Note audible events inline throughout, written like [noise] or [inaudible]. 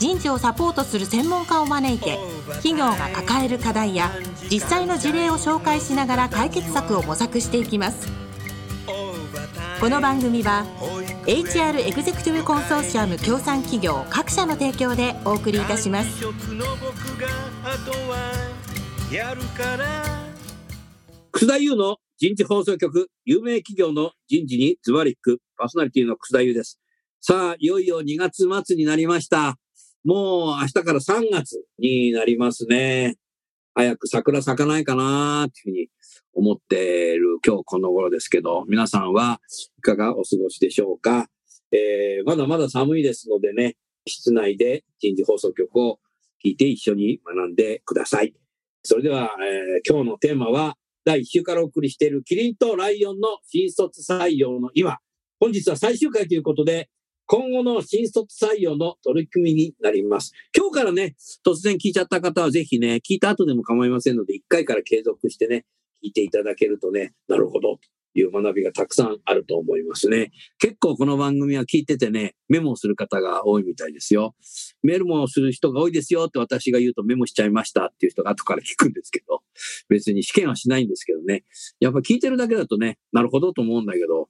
人事をサポートする専門家を招いて企業が抱える課題や実際の事例を紹介しながら解決策を模索していきます。この番組は HR エグゼクティブコンソーシアム協賛企業各社の提供でお送りいたします。楠田優の人事放送局有名企業の人事にズバリックパーソナリティの楠田優です。さあいよいよ2月末になりました。もう明日から3月になりますね。早く桜咲かないかなっていうふうに思っている今日この頃ですけど、皆さんはいかがお過ごしでしょうか。えー、まだまだ寒いですのでね、室内で人事放送局を聞いて一緒に学んでください。それでは、えー、今日のテーマは第1週からお送りしているキリンとライオンの新卒採用の今。本日は最終回ということで、今後の新卒採用の取り組みになります。今日からね、突然聞いちゃった方はぜひね、聞いた後でも構いませんので、1回から継続してね、聞いていただけるとね、なるほど、という学びがたくさんあると思いますね。結構この番組は聞いててね、メモをする方が多いみたいですよ。メールもする人が多いですよって私が言うとメモしちゃいましたっていう人が後から聞くんですけど、別に試験はしないんですけどね。やっぱ聞いてるだけだとね、なるほどと思うんだけど、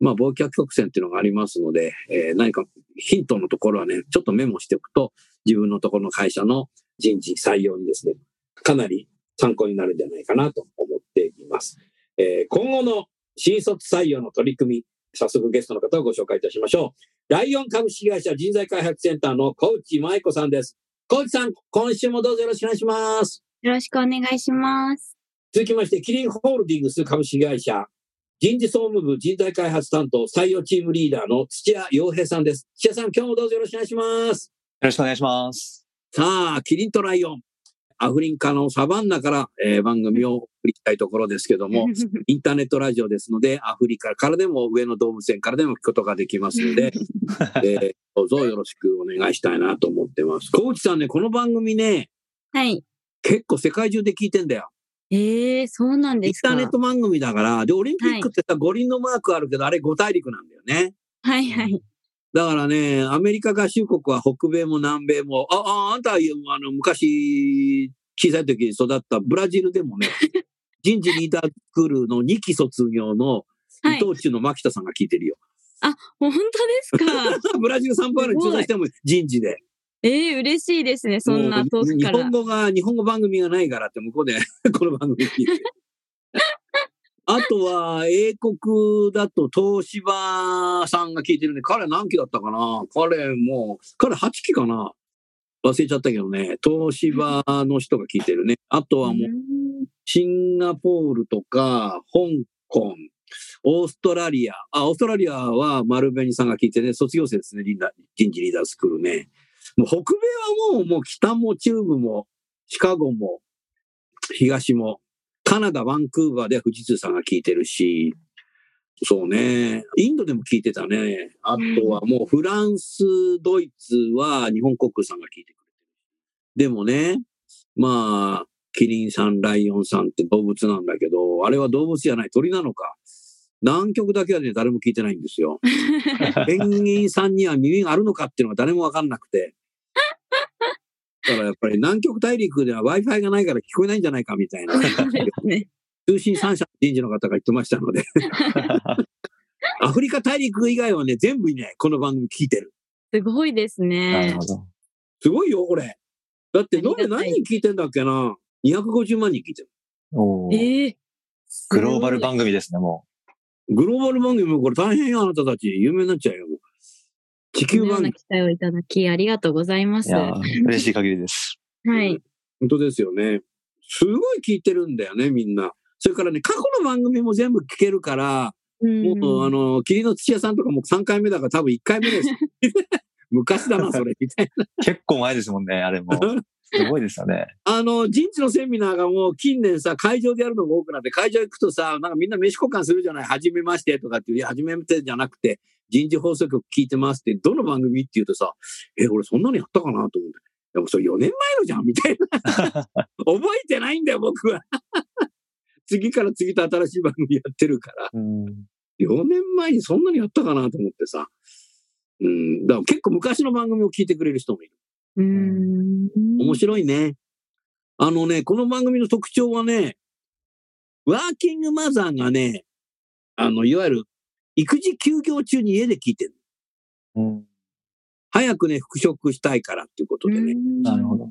まあ、忘却曲線っていうのがありますので、えー、何かヒントのところはね、ちょっとメモしておくと、自分のところの会社の人事採用にですね、かなり参考になるんじゃないかなと思っています。えー、今後の新卒採用の取り組み、早速ゲストの方をご紹介いたしましょう。ライオン株式会社人材開発センターの小内舞子さんです。小内さん、今週もどうぞよろしくお願いします。よろしくお願いします。続きまして、キリンホールディングス株式会社人事総務部人材開発担当採用チームリーダーの土屋洋平さんです。土屋さん、今日もどうぞよろしくお願いします。よろしくお願いします。さあ、キリンとライオン。アフリカのサバンナから、えー、番組を送りたいところですけども、[laughs] インターネットラジオですので、アフリカからでも上野動物園からでも聞くことができますので、[laughs] えー、どうぞよろしくお願いしたいなと思ってます。小内さんね、この番組ね、はい。結構世界中で聞いてんだよ。ええー、そうなんですか。インターネット番組だから、で、オリンピックってさ、五輪のマークあるけど、あれ五大陸なんだよね。はいはい。だからね、アメリカ合衆国は北米も南米も、あ、あ、あんた、あの、昔、小さい時に育ったブラジルでもね、[laughs] 人事リーダースクールの2期卒業の伊藤忠の牧田さんが聞いてるよ。はい、あ、本当ですか [laughs] ブラジルサンパウロに通常しても人事で。ええー、嬉しいですね、そんな遠くから。日本語が、日本語番組がないからって向こうで [laughs] この番組聞いて。[laughs] あとは、英国だと東芝さんが聞いてるんで、彼何期だったかな？彼もう、彼8期かな？忘れちゃったけどね、東芝の人が聞いてるね。あとはもう、シンガポールとか、香港、オーストラリア。あ、オーストラリアは丸紅さんが聞いてね、卒業生ですね、人事リーダースクールね。もう北米はもう、もう北も中部も、シカゴも、東も、カナダ、バンクーバーで富士通さんが聞いてるし、そうね。インドでも聞いてたね。あとはもうフランス、ドイツは日本航空さんが聞いてくれてる。でもね、まあ、キリンさん、ライオンさんって動物なんだけど、あれは動物じゃない鳥なのか。南極だけはね、誰も聞いてないんですよ。[laughs] ペンギンさんには耳があるのかっていうのが誰もわかんなくて。だからやっぱり南極大陸では Wi-Fi がないから聞こえないんじゃないかみたいな。ね、通信3社人事の方が言ってましたので。[laughs] アフリカ大陸以外はね、全部ね、この番組聞いてる。すごいですね。なるほど。すごいよ、これ。だって、どれ何人聞いてんだっけな ?250 万人聞いてる。おええー、グローバル番組ですね、もう。グローバル番組もこれ大変よ、あなたたち。有名になっちゃうよ。地球番組。期待をいただき、ありがとうございます。嬉しい限りです。はい。本当ですよね。すごい聞いてるんだよね、みんな。それからね、過去の番組も全部聞けるから、もう、あの、霧の土屋さんとかも3回目だから多分1回目です。[laughs] 昔だな、それ、みたいな。[laughs] 結構前ですもんね、あれも。[laughs] すごいですよね。あの、人事のセミナーがもう近年さ、会場でやるのが多くなって、会場行くとさ、なんかみんな飯交換するじゃない、はじめましてとかっていう、いや、はじめましてじゃなくて、人事放送局聞いてますって、どの番組って言うとさ、え、俺そんなのやったかなと思って。でもそれ4年前のじゃんみたいな。[laughs] 覚えてないんだよ、僕は。[laughs] 次から次と新しい番組やってるから。うん、4年前にそんなにやったかなと思ってさ。うん、だから結構昔の番組を聞いてくれる人もいる。うーん。面白いね。あのね、この番組の特徴はね、ワーキングマザーがね、あの、いわゆる育児休業中に家で聞いてる。うん。早くね、復職したいからっていうことでね。なるほど。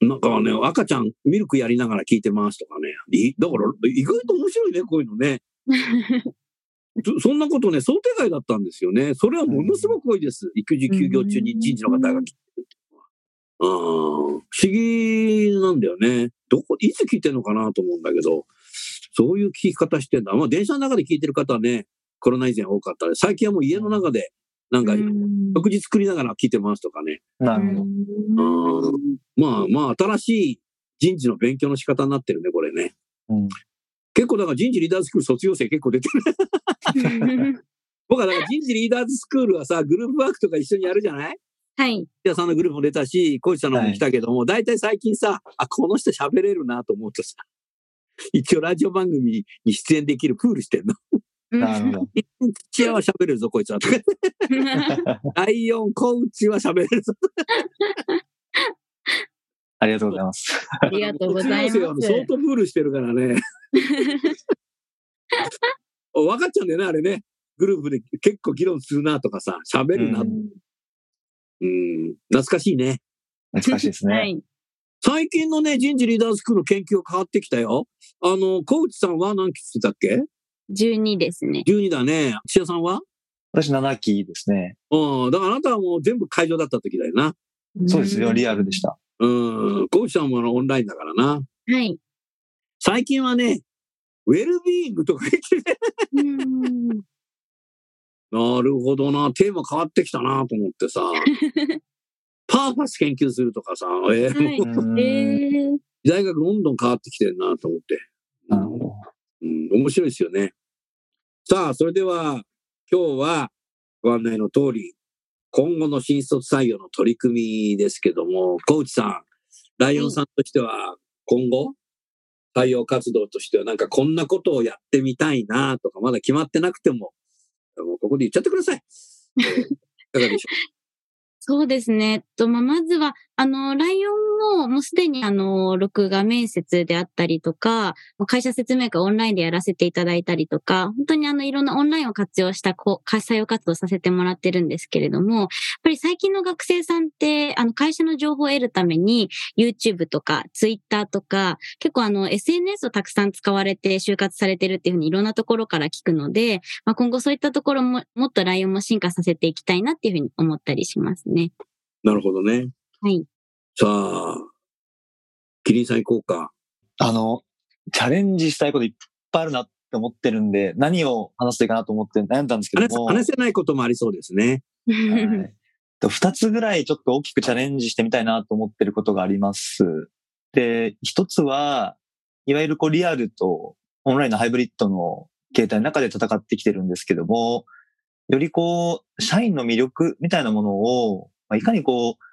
なんかね、赤ちゃんミルクやりながら聞いてますとかね。いだから、意外と面白いね、こういうのね。[laughs] そそんなことね、想定外だったんですよね。それはものすごく多いです。育児休業中に人事の方が聞いてるってい不思議なんだよね。どこ、いつ聞いてるのかなと思うんだけど、そういう聞き方してんだ。まあ、電車の中で聞いてる方はね、コロナ以前多かったで、最近はもう家の中で、なんか、食事作りながら聞いてますとかね。なるほど。うんまあまあ、新しい人事の勉強の仕方になってるね、これね。うん。結構だから人事リーダーズスクール卒業生結構出てる。[laughs] 僕はだから人事リーダーズスクールはさ、グループワークとか一緒にやるじゃない？はい。屋さんのグループも出たし、コーチさんの方も来たけども、大体最近さ、あ、この人喋れるなと思うとさ、一応ラジオ番組に出演できるプールしてんの。なるほど。土屋は喋れるぞ、こいつは。ライオン、コーチは喋れるぞ。ありがとうございます。ありがとうございます相当プールしてるからね。[laughs] お分かっちゃうんだよね、あれね。グループで結構議論するなとかさ、喋るな。ううんん、懐かしいね。懐かしいですね。はい。最近のね、人事リーダースクールの研究が変わってきたよ。あの、小内さんは何期って言ったっけ？12ですね。?12 だね。土屋さんは？私7期ですね。うん。だからあなたはもう全部会場だった時だよな。そうですよ。リアルでした。うん。小内さんもあのオンラインだからな。はい。最近はね、ウェルビーイングとか言ってね。うんなるほどな。テーマ変わってきたなと思ってさ。[laughs] パーパス研究するとかさ、えーはいえー、時代がどんどん変わってきてるなと思って。なるほど。うん、面白いですよね。さあ、それでは、今日はご案内の通り、今後の新卒採用の取り組みですけども、小内さん、ライオンさんとしては、今後、採用活動としては、なんかこんなことをやってみたいなとか、まだ決まってなくても、もうここで言っちゃってください。いかがでしょう？そうですね。えっと、まあ、まずは、あの、ライオンも、もうすでに、あの、録画面接であったりとか、会社説明会オンラインでやらせていただいたりとか、本当にあの、いろんなオンラインを活用した、こう、採用活動させてもらってるんですけれども、やっぱり最近の学生さんって、あの、会社の情報を得るために、YouTube とか、Twitter とか、結構あの、SNS をたくさん使われて就活されてるっていうふうにいろんなところから聞くので、まあ、今後そういったところも、もっとライオンも進化させていきたいなっていうふうに思ったりしますね。う。なるほどね。はい。さあ、キリンさん行こうか。あの、チャレンジしたいこといっぱいあるなって思ってるんで、何を話していいかなと思って悩んだんですけども。話せないこともありそうですね。はいつぐらいちょっと大きくチャレンジしてみたいなと思ってることがあります。で、一つは、いわゆるこうリアルとオンラインのハイブリッドの形態の中で戦ってきてるんですけども、よりこう、社員の魅力みたいなものを、まあ、いかにこう、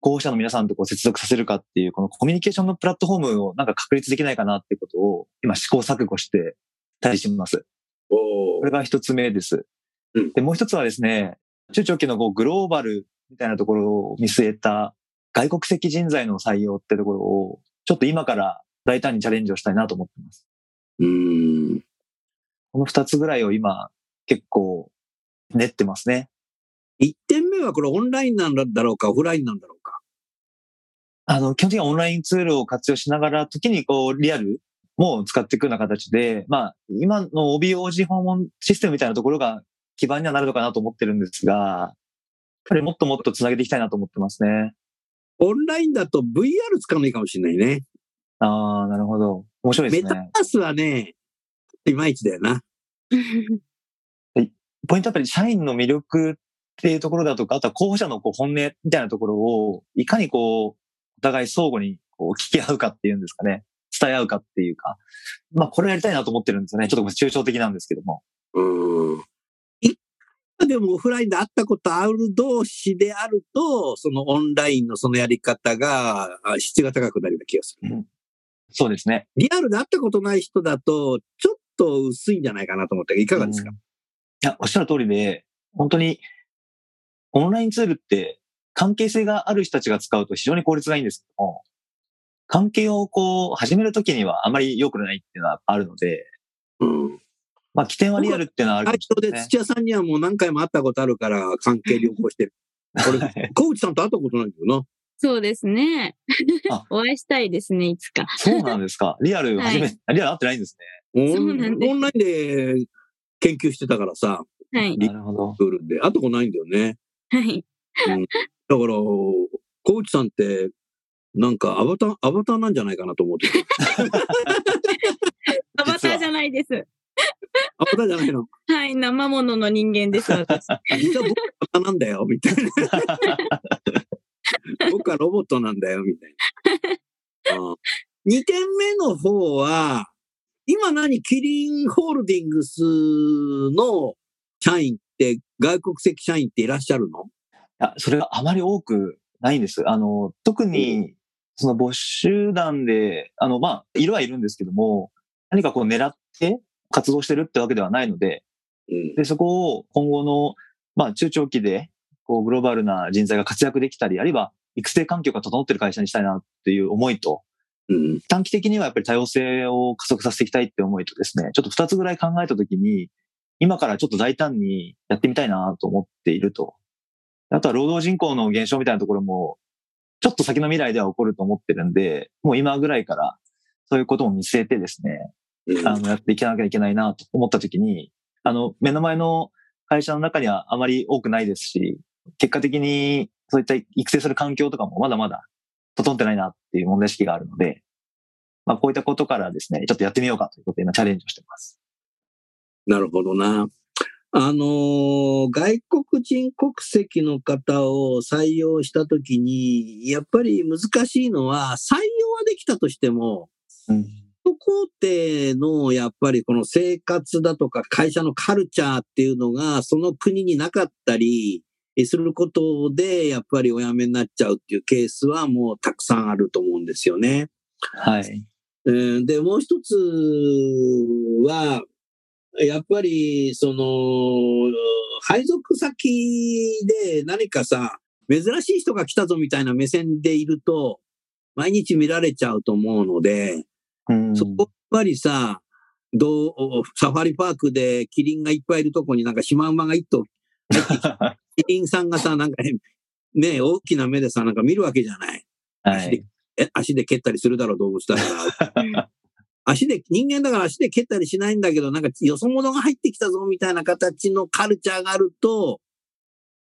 候補者の皆さんとこう接続させるかっていう、このコミュニケーションのプラットフォームをなんか確立できないかなっていうことを今試行錯誤してたりします。おこれが一つ目です。うんで、もう一つはですね、中長期のこうグローバルみたいなところを見据えた外国籍人材の採用ってところを、ちょっと今から大胆にチャレンジをしたいなと思ってます。うーん。この二つぐらいを今結構練ってますね。一点目はこれオンラインなんだろうか、オフラインなんだろうか？あの、基本的にはオンラインツールを活用しながら、時にこうリアルも使っていくような形で、まあ、今の OBOG 訪問システムみたいなところが基盤にはなるのかなと思ってるんですが、やっぱりもっともっとつなげていきたいなと思ってますね。オンラインだと VR 使うのいいかもしれないね。ああ、なるほど。面白いでメタすね。バースはね、いまいちだよな。[laughs] ポイントはやっぱり社員の魅力っていうところだとか、あとは候補者のこう本音みたいなところを、いかにこう、お互い相互にこう、聞き合うかっていうんですかね。伝え合うかっていうか。まあ、これやりたいなと思ってるんですよね。ちょっと抽象的なんですけども。うん。一回でもオフラインで会ったことある同士であると、そのオンラインのそのやり方があ質が高くなるような気がする。そうですね。リアルで会ったことない人だと、ちょっと薄いんじゃないかなと思って、いかがですか、うんいや、おっしゃる通りで、本当に、オンラインツールって関係性がある人たちが使うと非常に効率がいいんですけども、関係をこう、始めるときにはあまり良くないっていうのはあるので、うん。まあ、起点はリアルっていうのはあるか会もしれないです場で土屋さんにはもう何回も会ったことあるから、関係良好してる。俺、ね。小内さんと会ったことないんだよな。そうですねあ。お会いしたいですね、いつか。そうなんですか。リアル初め、リアル合ってないんですオンそうなんですオンラインで研究してたからさ、はい。ね。なるほど。プールで。会ったことないんだよね。はい。だから、小内さんって、なんかアバター、アバターなんじゃないかなと思ってた。[laughs] アバターじゃないです。アバターじゃないの？はい。生ものの人間です、私。[laughs] 実は僕アバターなんだよ、みたいな。[laughs] 僕はロボットなんだよ、みたいな。あ2点目の方は、今何キリンホールディングスの社員って、外国籍社員っていらっしゃるの？いや、それがあまり多くないんです。あの、特に、その募集団で、あの、まあ、いるはいるんですけども、何かこう狙って活動してるってわけではないので、うん。で、そこを今後の、まあ、中長期で、こう、グローバルな人材が活躍できたり、あるいは育成環境が整ってる会社にしたいなっていう思いと、うん。短期的にはやっぱり多様性を加速させていきたいって思いとですね、ちょっと二つぐらい考えたときに、今からちょっと大胆にやってみたいなと思っていると。あとは労働人口の減少みたいなところも、ちょっと先の未来では起こると思ってるんで、もう今ぐらいからそういうことも見据えてですね、うんあの、やっていかなきゃいけないなと思ったときに、あの、目の前の会社の中にはあまり多くないですし、結果的にそういった育成する環境とかもまだまだ整ってないなっていう問題意識があるので、まあこういったことからですね、ちょっとやってみようかということで今チャレンジをしています。なるほどな。あのー外国人国籍の方を採用したときに、やっぱり難しいのは、採用はできたとしても、うん。工程のやっぱりこの生活だとか会社のカルチャーっていうのがその国になかったりえすることでやっぱりお辞めになっちゃうっていうケースはもうたくさんあると思うんですよね。はい。えーで、もう一つは、やっぱり、その、配属先で何かさ、珍しい人が来たぞみたいな目線でいると、毎日見られちゃうと思うので、うん。そこやっぱりさ、どう、サファリパークでキリンがいっぱいいるとこになんかシマウマが一頭入ってきて、[laughs] キリンさんがさ、なんかね、ね、大きな目でさ、なんか見るわけじゃない。はい。え、足で蹴ったりするだろう、動物だから。[laughs] 足で、人間だから足で蹴ったりしないんだけど、なんかよそ者が入ってきたぞみたいな形のカルチャーがあると、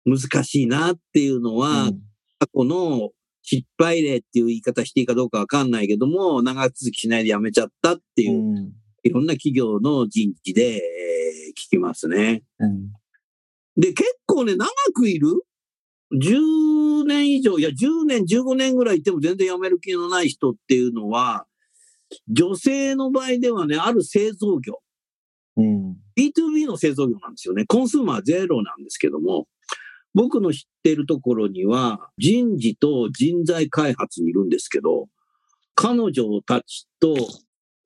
難しいなっていうのは、うん過去の失敗例っていう言い方していいかどうかわかんないけども、長続きしないで辞めちゃったっていう、うんいろんな企業の人事で、えー聞きますね。うんで、結構ね、長くいる ?10 年以上、いや、10年、15年ぐらいいても全然辞める気のない人っていうのは、女性の場合ではね、ある製造業、うん。B2B の製造業なんですよね。コンスーマーゼロなんですけども、僕の知ってるところには、人事と人材開発にいるんですけど、彼女たちと、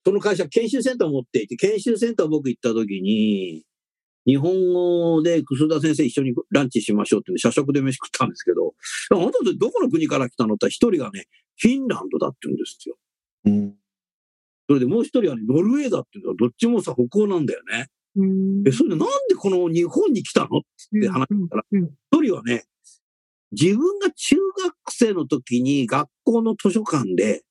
その会社研修センターを持っていて、研修センター僕行った時に、日本語で楠田先生一緒にランチしましょうって、ね、社食で飯食ったんですけど、あなたってどこの国から来たのって一人がね、フィンランドだって言うんですよ。うん。それでもう一人はね、ノルウェーだって言うのどっちもさ、北欧なんだよね。うんえ、それでなんでこの日本に来たのって話したら、うん一人はね、自分が中学生の時に学校の図書館で、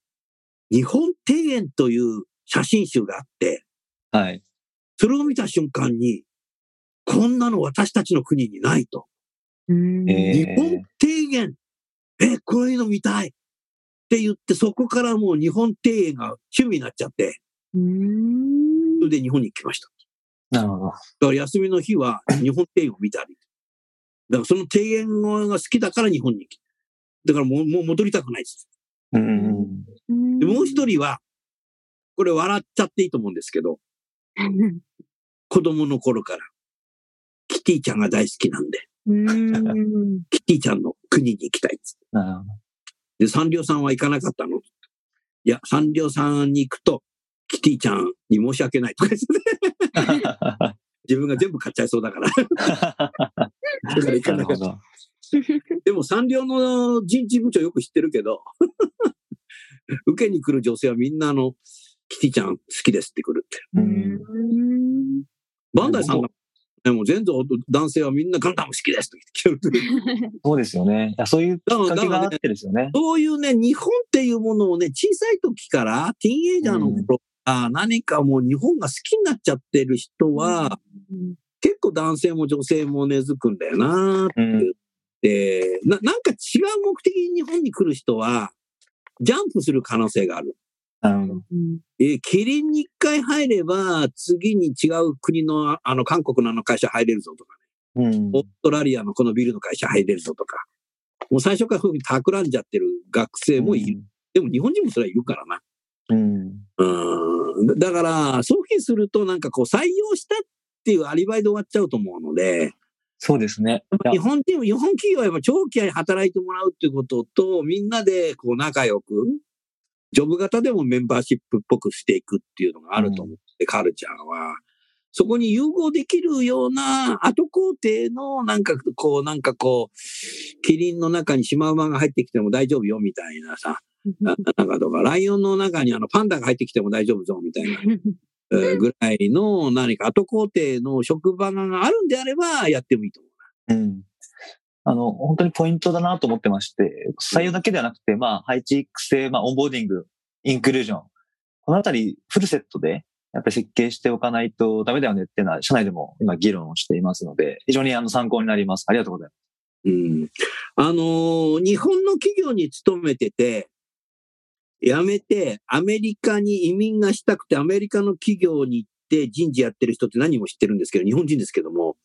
日本庭園という写真集があって、はい。それを見た瞬間に、こんなの私たちの国にないと。日本庭園、え、こういうの見たいって言って、そこからもう日本庭園が趣味になっちゃって、うんそれで日本に来ました。なるほど。だから休みの日は [laughs] 日本庭園を見たり。だからその庭園が好きだから日本に来た。だからもうもう戻りたくないです。うん。でもう一人は、これ笑っちゃっていいと思うんですけど、[laughs] 子供の頃から、キティちゃんが大好きなんで、うん。キティちゃんの国に行きたいっつっ。で、サンリオさんは行かなかったのいや、サンリオさんに行くと、キティちゃんに申し訳ないとか言って、[laughs] 自分が全部買っちゃいそうだから。だから行かなかった。でもサンリオの人事部長よく知ってるけど、[laughs] 受けに来る女性はみんなあの、キティちゃん好きですって来るって。うん。バンダイさんが、でも全土男性はみんなガンダム好きですって来てる。そうですよね。そういうきっかけがあってですよね。そういうね、日本っていうものをね、小さい時から、ティーンエイジャーの頃から、何かもう日本が好きになっちゃってる人は、結構男性も女性も根付くんだよなってうん言って、ななんか違う目的に日本に来る人は、ジャンプする可能性がある。なるほど。えーキリンに一回入れば、次に違う国の、あの、韓国のあの会社入れるぞとか、うんオーストラリアのこのビルの会社入れるぞとか、もう最初からそういうふうに企んじゃってる学生もいる。でも日本人もそれはいるからな。うん。うん。だだから、そういうふうにすると、なんかこう、採用したっていうアリバイで終わっちゃうと思うので、そうですね。日本人、日本企業はやっぱ長期働いてもらうっていうことと、みんなでこう仲良く、ジョブ型でもメンバーシップっぽくしていくっていうのがあると思って、カルチャーは。そこに融合できるような後工程のなんかこう、なんかこう、キリンの中にシマウマが入ってきても大丈夫よみたいなさ、ななんかとか、ライオンの中にあのパンダが入ってきても大丈夫ぞみたいな。えーぐらいの何か後工程の職場があるんであればやってもいいと思うん。あの、本当にポイントだなと思ってまして、採用だけではなくて、まあ、配置育成、まあ、オンボーディング、インクルージョン。このあたり、フルセットで、やっぱり設計しておかないとダメだよねっていうのは、社内でも今議論をしていますので、非常にあの参考になります。ありがとうございます。う。うん。あのー日本の企業に勤めてて、辞めてアメリカに移民がしたくてアメリカの企業に行って人事やってる人って何人も知ってるんですけど、日本人ですけども、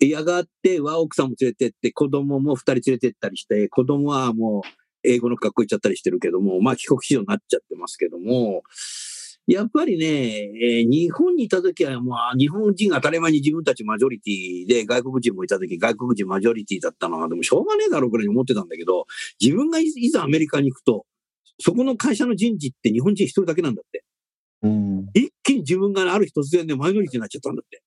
やがては奥さんも連れてって、子供も二人連れてったりして、子供はもう英語の学校行っちゃったりしてるけども、まあ帰国子女になっちゃってますけども、やっぱりね、えー日本にいた時は、まあ、日本人が当たり前に自分たちマジョリティで、外国人もいた時、外国人マジョリティだったのは、でもしょうがねえだろうくらいに思ってたんだけど、自分がいいざアメリカに行くと、そこの会社の人事って日本人一人だけなんだって。うん。一気に自分がある日突然ね、マイノリティになっちゃったんだって。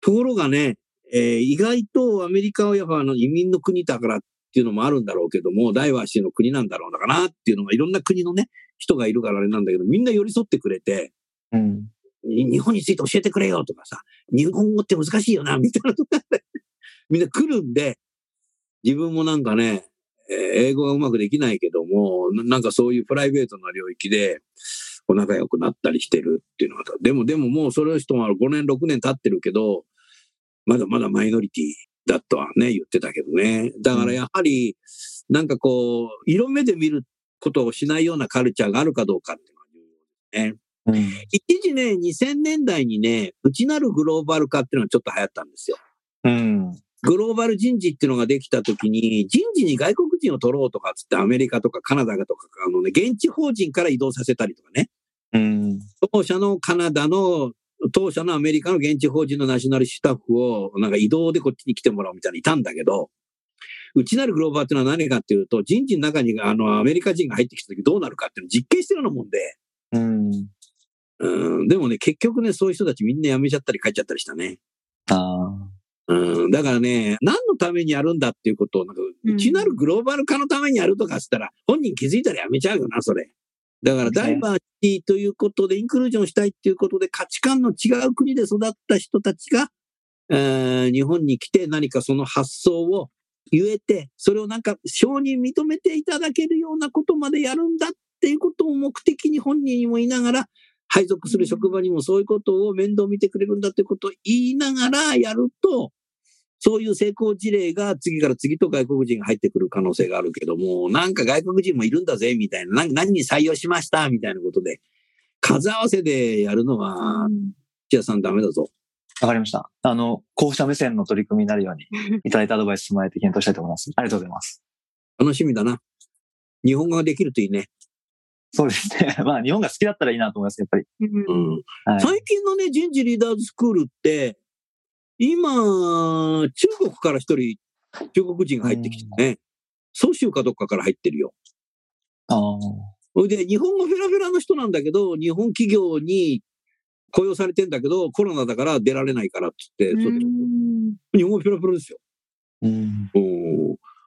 ところがね、えー意外とアメリカはやっぱあの移民の国だからっていうのもあるんだろうけども、大和氏の国なんだろうだかなっていうのがいろんな国のね、人がいるからあれなんだけど、みんな寄り添ってくれて、うん。に日本について教えてくれよとかさ、日本語って難しいよな、みたいなとかで、[laughs] みんな来るんで、自分もなんかね、えー英語がうまくできないけども、ななんかそういうプライベートな領域で、こう仲良くなったりしてるっていうのがあった。でも、でももうそれ人は5年、6年経ってるけど、まだまだマイノリティだとはね、言ってたけどね。だからやはり、なんかこう、色目で見ることをしないようなカルチャーがあるかどうかっていうのが重要ですね。うん。一時ね、2000年代にね、内なるグローバル化っていうのがちょっと流行ったんですよ。うん。グローバル人事っていうのができたときに、人事に外国人を取ろうとかっつってアメリカとかカナダとか、あのね、現地法人から移動させたりとかね、うん。当社のカナダの、当社のアメリカの現地法人のナショナルスタッフをなんか移動でこっちに来てもらうみたいにいたんだけど、内なるグローバルっていうのは何かっていうと、人事の中にあのアメリカ人が入ってきたときどうなるかっていうのを実験してるようなもんで、うん。うん、でもね、結局ね、そういう人たちみんな辞めちゃったり帰っちゃったりしたね。あうん、だからね、何のためにやるんだっていうことを、なんか、うん。内なるグローバル化のためにやるとかっつったら、本人気づいたらやめちゃうよな、それ。だから、ダイバーシティということで、インクルージョンしたいっていうことで、価値観の違う国で育った人たちが、えー日本に来て何かその発想を言えて、それをなんか承認認めていただけるようなことまでやるんだっていうことを目的に本人にも言いながら、配属する職場にもそういうことを面倒見てくれるんだってことを言いながらやると、そういう成功事例が次から次と外国人が入ってくる可能性があるけども、なんか外国人もいるんだぜ、みたいな、何に採用しました、みたいなことで、数合わせでやるのは、千谷さんダメだぞ。あ。わかりました。あの、候補者目線の取り組みになるように、[laughs] いただいたアドバイスもらえて検討したいと思います。ありがとうございます。楽しみだな。日本語ができるといいね。そうですね。[laughs] まあ、日本が好きだったらいいなと思います、やっぱり。うんうん。はい。最近のね、人事リーダーズスクールって、今、中国から一人、中国人が入ってきてね、蘇州かどっかから入ってるよ。ああ。それで、日本語フェラフェラの人なんだけど、日本企業に雇用されてんだけど、コロナだから出られないからって言って、日本語フェラフェラですよ。うん。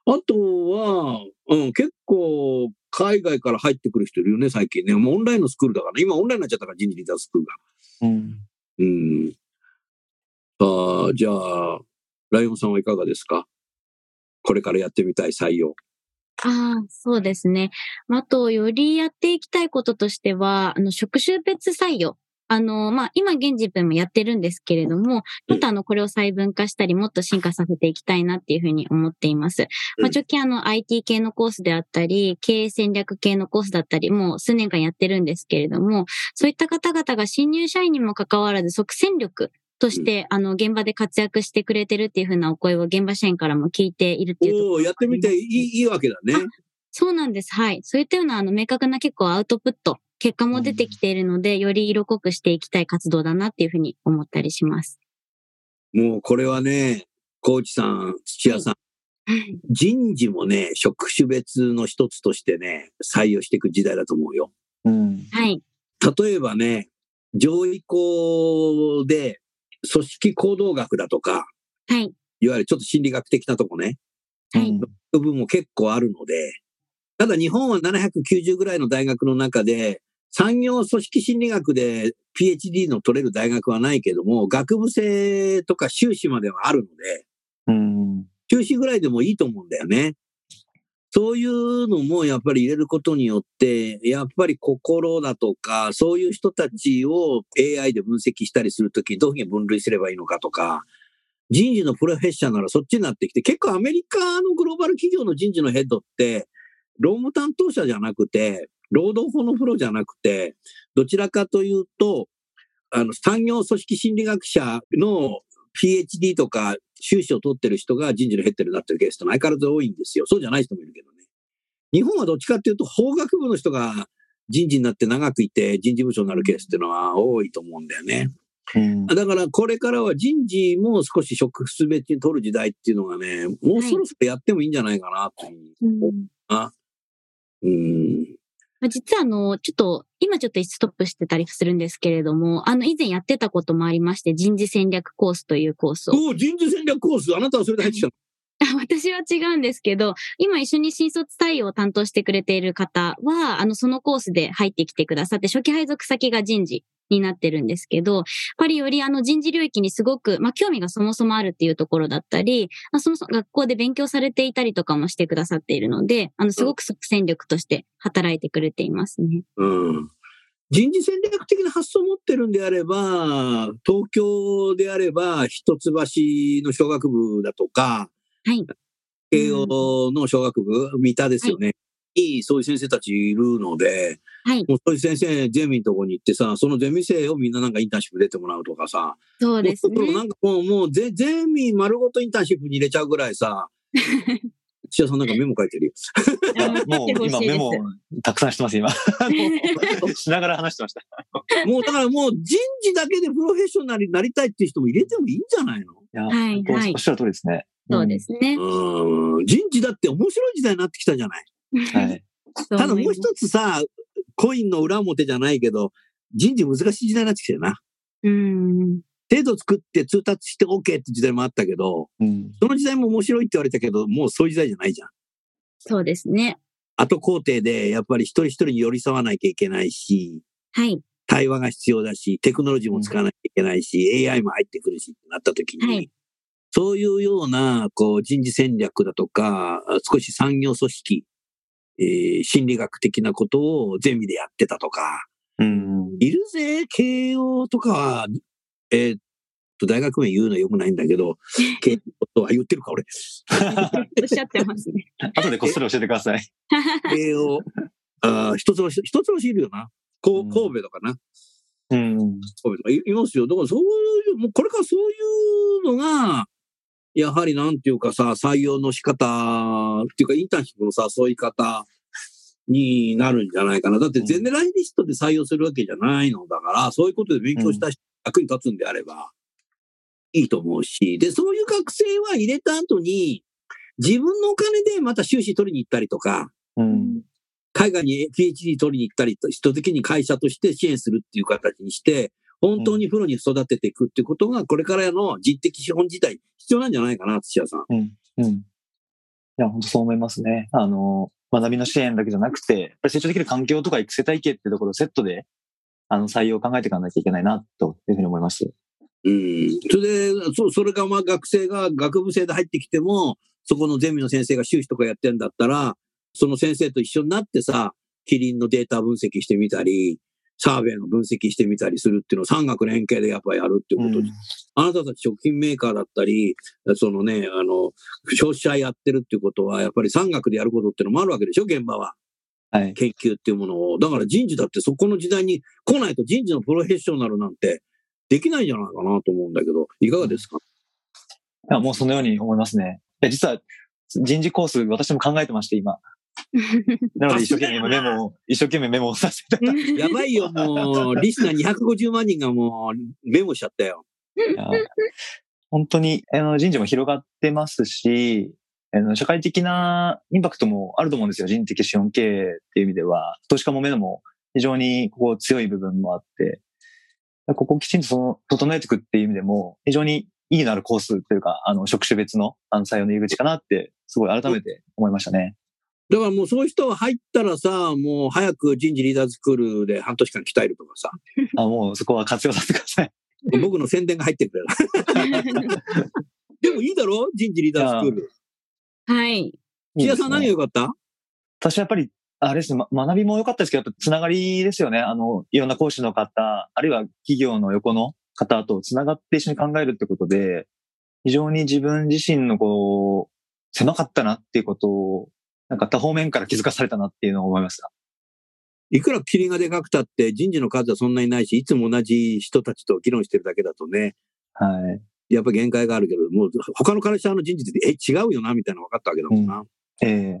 うんあとは、うん、結構、海外から入ってくる人いるよね、最近ね。もうオンラインのスクールだからね。今オンラインになっちゃったから、人事リーダーズスクールが。うん。うん。ああ、じゃあ、ライオンさんはいかがですか？これからやってみたい採用。ああ、そうですね。あと、よりやっていきたいこととしては、あの、職種別採用。あの、まあ、今現時分もやってるんですけれども、もっとあの、これを細分化したり、もっと進化させていきたいなっていうふうに思っています。まあ、うん直近あの、IT 系のコースであったり、経営戦略系のコースだったり、もう数年間やってるんですけれども、そういった方々が新入社員にもかかわらず即戦力として、あの、現場で活躍してくれてるっていうふうなお声を現場社員からも聞いているっていうところやってみていいいいわけだね。そうなんです。はい。そういったような、あの、明確な結構アウトプット、結果も出てきているので、より色濃くしていきたい活動だなっていうふうに思ったりします。もうこれはね、コーチさん、土屋さん、人事もね、職種別の一つとしてね、採用していく時代だと思うよ。うん。はい。例えばね、上位校で組織行動学だとか、はい。いわゆるちょっと心理学的なとこね、はい。部分も結構あるので、ただ日本は790ぐらいの大学の中で、産業組織心理学で PhD の取れる大学はないけども、学部生とか修士まではあるので、うん。修士ぐらいでもいいと思うんだよね。そういうのもやっぱり入れることによって、やっぱり心だとか、そういう人たちを AI で分析したりするときにどういうふうに分類すればいいのかとか、人事のプロフェッショナルはそっちになってきて、結構アメリカのグローバル企業の人事のヘッドって、労務担当者じゃなくて、労働法のプロじゃなくて、どちらかというと、あの、産業組織心理学者の PhD とか修士を取ってる人が人事のヘッドになってるケースって相変わらず多いんですよ。そうじゃない人もいるけどね。日本はどっちかっていうと、法学部の人が人事になって長くいて人事部長になるケースっていうのは多いと思うんだよね。うん。だからこれからは人事も少し職種別に取る時代っていうのがね、もうそろそろやってもいいんじゃないかなというふうんな。うん。まあ実はあの、ちょっと、今ちょっとストップしてたりするんですけれども、あの、以前やってたこともありまして、人事戦略コースというコースを。お人事戦略コース、あなたはそれで入ってきたの？あ私は違うんですけど、今一緒に新卒採用を担当してくれている方は、あの、そのコースで入ってきてくださって、初期配属先が人事になってるんですけど、やっぱりよりあの人事領域にすごく、まあ、興味がそもそもあるっていうところだったり、まあ、そもそも学校で勉強されていたりとかもしてくださっているので、あの、すごく即戦力として働いてくれていますね。うん。人事戦略的な発想を持ってるんであれば、東京であれば、一橋の小学部だとか、はい。慶応の小学部、三田ですよね。いい、そういう先生たちいるので、はい。もうそういう先生、ゼミのとこに行ってさ、そのゼミ生をみんななんかインターンシップ出てもらうとかさ、そうですねな。んかもう、もうゼゼミ丸ごとインターンシップに入れちゃうぐらいさ、土屋さんなんかメモ書いてるよ。もう今メモたくさんしてます、今。しながら話してました。もうだからもう人事だけでプロフェッショナルになりたいっていう人も入れてもいいんじゃないのいや、はいはいおっしゃる通りですね。そうですね。うん。人事だって面白い時代になってきたじゃない。うん。はい。ただもう一つさ、コインの裏表じゃないけど、人事難しい時代になってきたよな。うん。制度作って通達して OK って時代もあったけど、うん。その時代も面白いって言われたけど、もうそういう時代じゃないじゃん。そうですね。後工程でやっぱり一人一人に寄り添わなきゃいけないし、はい。対話が必要だし、テクノロジーも使わなきゃいけないし、AI も入ってくるしってなった時に、はいそういうような、こう、人事戦略だとか、少し産業組織、えー心理学的なことをゼミでやってたとか、うん。いるぜ、慶応とかは、えーっと、大学名言うのは良くないんだけど、[laughs] 慶応とは言ってるか、俺。[laughs] おっしゃってますね。後でこっそり教えてください。[laughs] 慶応、あー一つ星、一つ星いるよな。こう神戸とかな。うん。神戸とかいいますよ。だからそういう、もうこれからそういうのが、やはりなんていうかさ、採用の仕方っていうか、インターンシップのさ、そういう方、になるんじゃないかな。だってゼネラリストで採用するわけじゃないのだから、そういうことで勉強した人役に立つんであれば、いいと思うし、で、そういう学生は入れた後に、自分のお金でまた修士取りに行ったりとか、うん。海外に PhD 取りに行ったりと、人的に会社として支援するっていう形にして、本当にプロに育てていくってことが、これからの人的資本自体必要なんじゃないかな、土屋さん。うん。うん。いや、本当そう思いますね。あの、学びの支援だけじゃなくて、やっぱり成長できる環境とか育成体系ってところをセットで、あの、採用を考えていかなきゃいけないな、というふうに思います。うん。それで、そそれがまあ学生が学部生で入ってきても、そこのゼミの先生が修士とかやってんだったら、その先生と一緒になってさ、キリンのデータ分析してみたり、サーベイの分析してみたりするっていうのを産学連携でやっぱやるっていうことで、あなたたち食品メーカーだったり、そのね、あの、消費者やってるっていうことは、やっぱり産学でやることっていうのもあるわけでしょ、現場は。はい。研究っていうものを。だから人事だってそこの時代に来ないと人事のプロフェッショナルなんてできないんじゃないかなと思うんだけど、いかがですか、いや、もうそのように思いますね。実は人事コース私も考えてまして、今。[laughs] なので一生懸命メモを、一生懸命メモをさせていた。やばいよ、もう、リスナー250万人がもうメモしちゃったよ。本当に、あの、人事も広がってますし、あの社会的なインパクトもあると思うんですよ。人的資本経営っていう意味では。投資家も目のも非常にここ強い部分もあって、ここをきちんとその整えていくっていう意味でも、非常に意義のあるコースというか、あの、職種別のあの採用の入り口かなって、すごい改めて思いましたね。だからもうそういう人は入ったらさ、もう早く人事リーダーズスクールで半年間鍛えるとかさ、[laughs] あもうそこは活用させてください。僕の宣伝が入ってくれる。[laughs] でもいいだろ？人事リーダーズスクール。はい。土屋さん何が良かった？私はやっぱり、あれですね、ま学びも良かったですけど、やっぱつながりですよね。あの、いろんな講師の方、あるいは企業の横の方とつながって一緒に考えるってことで、非常に自分自身のこう、狭かったなっていうことを、なんか多方面から気づかされたなっていうのを思いました。いくら霧がでかくたって人事の数はそんなにないし、いつも同じ人たちと議論してるだけだとね、はい。やっぱ限界があるけど、もう他の会社の人事って、え、違うよな、みたいなの分かったわけだもんな。ええ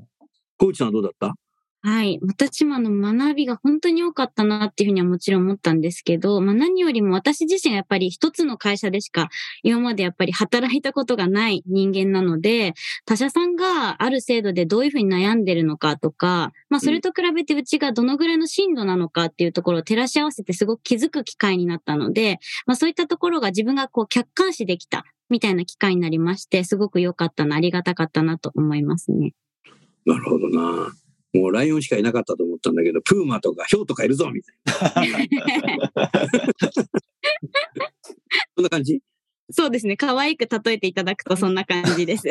小内さんはどうだった？はい。私もあの学びが本当に多かったなっていうふうにはもちろん思ったんですけど、まあ何よりも私自身がやっぱり一つの会社でしか今までやっぱり働いたことがない人間なので、他社さんがある制度でどういうふうに悩んでるのかとか、まあそれと比べてうちがどのぐらいの進度なのかっていうところを照らし合わせてすごく気づく機会になったので、まあそういったところが自分がこう客観視できたみたいな機会になりまして、すごく良かったな、ありがたかったなと思いますね。なるほどな。もうライオンしかいなかったと思ったんだけど、プーマとかヒョウとかいるぞ、みたいな。そんな感じ？そうですね。可愛く例えていただくとそんな感じです。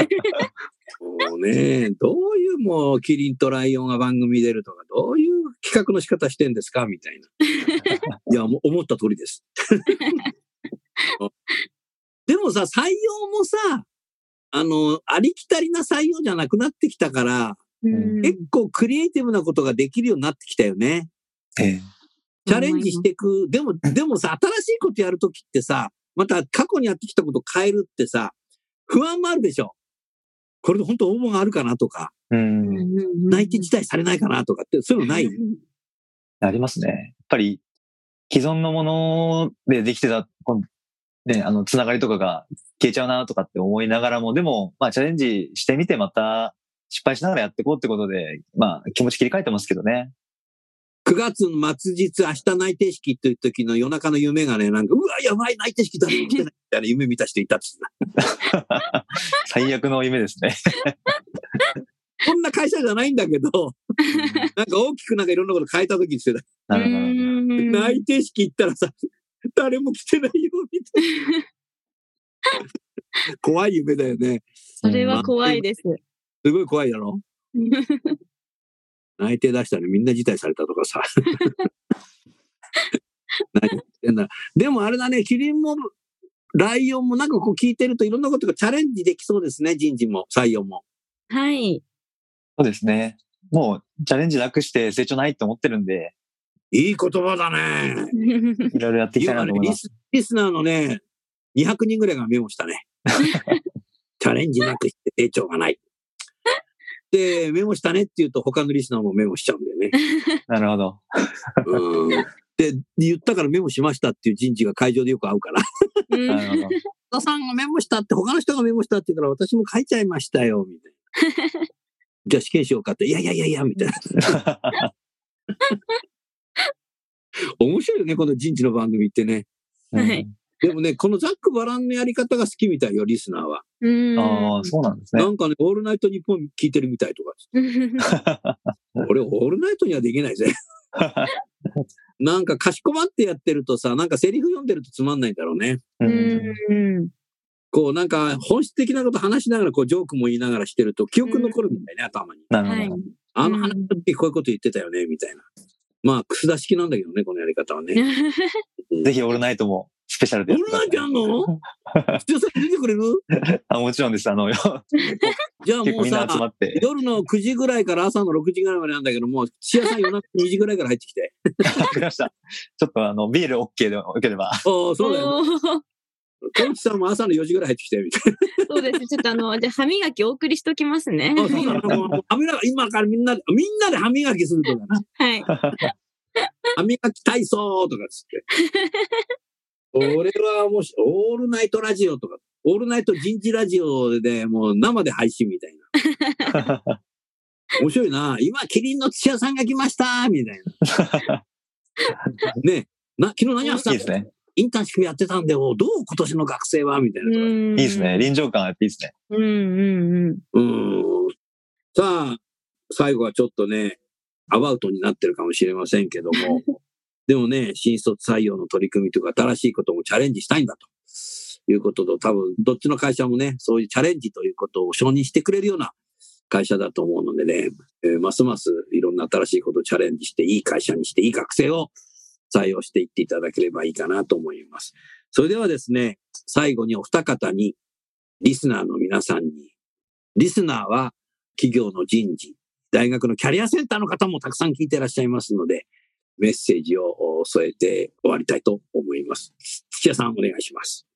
もうね、どういうもうキリンとライオンが番組出るとか、どういう企画の仕方してんですかみたいな。[laughs] いや、もう思った通りです。[laughs] でもさ、採用もさ、あの、ありきたりな採用じゃなくなってきたから、うん結構クリエイティブなことができるようになってきたよね。ええチャレンジしていく。でも、でもさ、新しいことやるときってさ、また過去にやってきたことを変えるってさ、不安もあるでしょ。これで本当応募があるかなとか、うん。内定辞退されないかなとかって、そういうのない？[laughs] ありますね。やっぱり、既存のものでできてた、ね、あの、つながりとかが消えちゃうなとかって思いながらも、でも、まあ、チャレンジしてみてまた失敗しながらやっていこうってことで、まあ、気持ち切り替えてますけどね。9月の末日、明日内定式っていう時の夜中の夢がね、なんか、うわ、やばい、内定式誰も来てないみたいな夢見た人いたっつってた。[laughs] 最悪の夢ですね。こんな会社じゃないんだけど、なんか大きくなんかいろんなこと変えた時にしてた。なるほど内定式行ったらさ、誰も来てないよ、みたいな。[laughs] 怖い夢だよね。それは怖いです。すごい怖いだろ？[laughs] 内定出したらみんな辞退されたとかさ。何言ってんだ。でもあれだね、キリンも、ライオンもなんかこう聞いてるといろんなことがチャレンジできそうですね、人事も採用も。はい。そうですね。もう、チャレンジなくして成長ないと思ってるんで、いい言葉だね。[laughs] いろいろやっていきたいなと思います。ス、リスナーのね、200人ぐらいがメモしたね。[laughs] チャレンジなくして成長がない。で、メモしたねって言うと他のリスナーもメモしちゃうんだよね。[laughs] なるほど。うん。で、言ったからメモしましたっていう人事が会場でよく会うから。うんなるほど。田さんがメモしたって他の人がメモしたって言うから私も書いちゃいましたよ、みたいな。[laughs] じゃあ試験しようかって、いやいやいやいや、みたいな。[laughs] 面白いよね、この人事の番組ってね。はい [laughs] でもね、このザックバランのやり方が好きみたいよ、リスナーは。うんああ、そうなんですねな。んかね、オールナイト日本聞いてるみたいとか。[laughs] 俺、オールナイトにはできないぜ。[laughs] なんか、かしこまってやってるとさ、なんかセリフ読んでるとつまんないんだろうね。うこう、なんか、本質的なこと話しながら、こう、ジョークも言いながらしてると、記憶残るみたいね、頭に。はいなるほど。あの話の時こういうこと言ってたよね、みたいな。まあ、くす出式なんだけどね、このやり方はね。うんぜひオールナイトもスペシャルでオールナイトやんの？土屋さん出てくれる？[laughs] あもちろんです。あの、[laughs] じゃあもう結構みんな集まさ、って。夜の9時ぐらいから朝の6時ぐらいまでなんだけども、土屋さん夜中2時ぐらいから入ってきて。わかりました。ちょっとあの、ビール OK でよければ。[laughs] ああ、そうだよ、ね。おーコーチさんも朝の4時ぐらい入ってきて、みたいそうです。ちょっとあの、じゃあ歯磨きお送りしときますね。な。あそうだな。もうもう歯磨き今からみんなで、みんなで歯磨きするとかな。はい。歯磨き体操とかっつって。俺はもし、オールナイトラジオとか、オールナイト人事ラジオでもう生で配信みたいな。面白いな。今、キリンの土屋さんが来ましたみたいな。ねえな、昨日何やってたのいいですね。インターンシップやってたんで、おどう今年の学生はみたいな。いいいですね。。臨場感あっていいですね。うんうんうん。うーん。さあ、最後はちょっとね、アバウトになってるかもしれませんけども、[laughs] でもね、新卒採用の取り組みとか新しいこともチャレンジしたいんだということと、多分どっちの会社もね、そういうチャレンジということを承認してくれるような会社だと思うのでね、えーますますいろんな新しいことをチャレンジして、いい会社にして、いい学生を採用していっていただければいいかなと思います。それではですね、最後にお二方に、リスナーの皆さんに、リスナーは企業の人事、大学のキャリアセンターの方もたくさん聞いていらっしゃいますので、メッセージを添えて終わりたいと思います。土屋さんお願いします。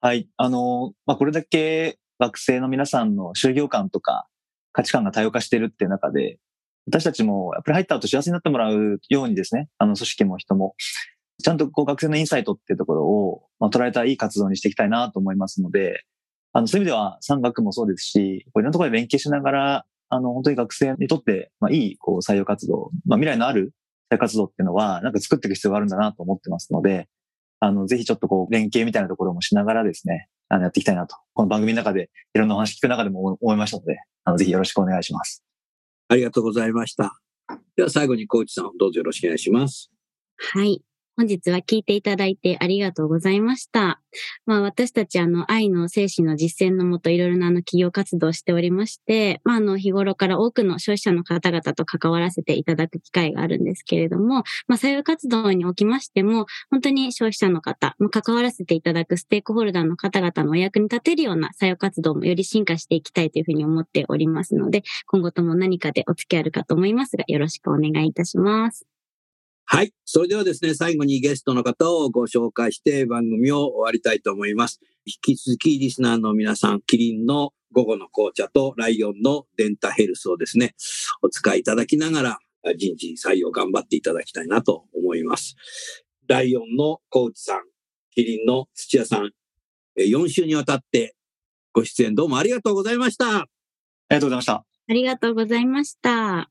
はい。あの、まあ、これだけ学生の皆さんの就業感とか価値観が多様化してるっていう中で、私たちもやっぱり入った後幸せになってもらうようにですね、あの組織も人も、ちゃんとこう学生のインサイトっていうところを、まあ、捉えたいい活動にしていきたいなと思いますので、あの、そういう意味では産学もそうですし、こういろんなところで連携しながら、あの、本当に学生にとって、まあ、いい、こう、採用活動、まあ、未来のある採用活動っていうのは、なんか作っていく必要があるんだなと思ってますので、あの、ぜひちょっとこう、連携みたいなところもしながらですね、あの、やっていきたいなと。この番組の中で、いろんなお話聞く中でも思思いましたので、あの、ぜひよろしくお願いします。ありがとうございました。では最後にコーチさんどうぞよろしくお願いします。はい。本日は聞いていただいてありがとうございました。まあ私たちあの愛の精神の実践のもといろいろなあの企業活動をしておりまして、まああの日頃から多くの消費者の方々と関わらせていただく機会があるんですけれども、まあ採用活動におきましても、本当に消費者の方、まあ、関わらせていただくステークホルダーの方々のお役に立てるような採用活動もより進化していきたいというふうに思っておりますので、今後とも何かでお付き合いあるかと思いますが、よろしくお願いいたします。はい。それではですね、最後にゲストの方をご紹介して番組を終わりたいと思います。引き続きリスナーの皆さん、キリンの午後の紅茶とライオンのデンタヘルスをですね、お使いいただきながら人事採用頑張っていただきたいなと思います。ライオンのコーチさん、キリンの土屋さん、4週にわたってご出演どうもありがとうございました。ありがとうございました。ありがとうございました。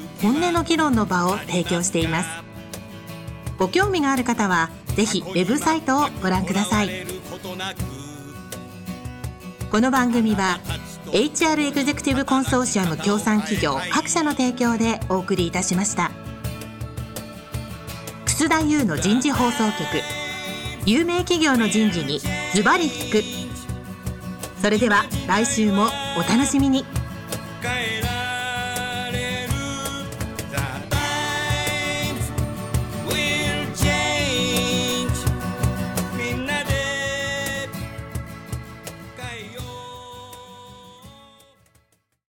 本音の議論の場を提供しています。ご興味がある方はぜひウェブサイトをご覧ください。この番組は HR エグゼクティブコンソーシアム協賛企業各社の提供でお送りいたしました。楠田優の人事放送局有名企業の人事にズバリ聞く。それでは来週もお楽しみに。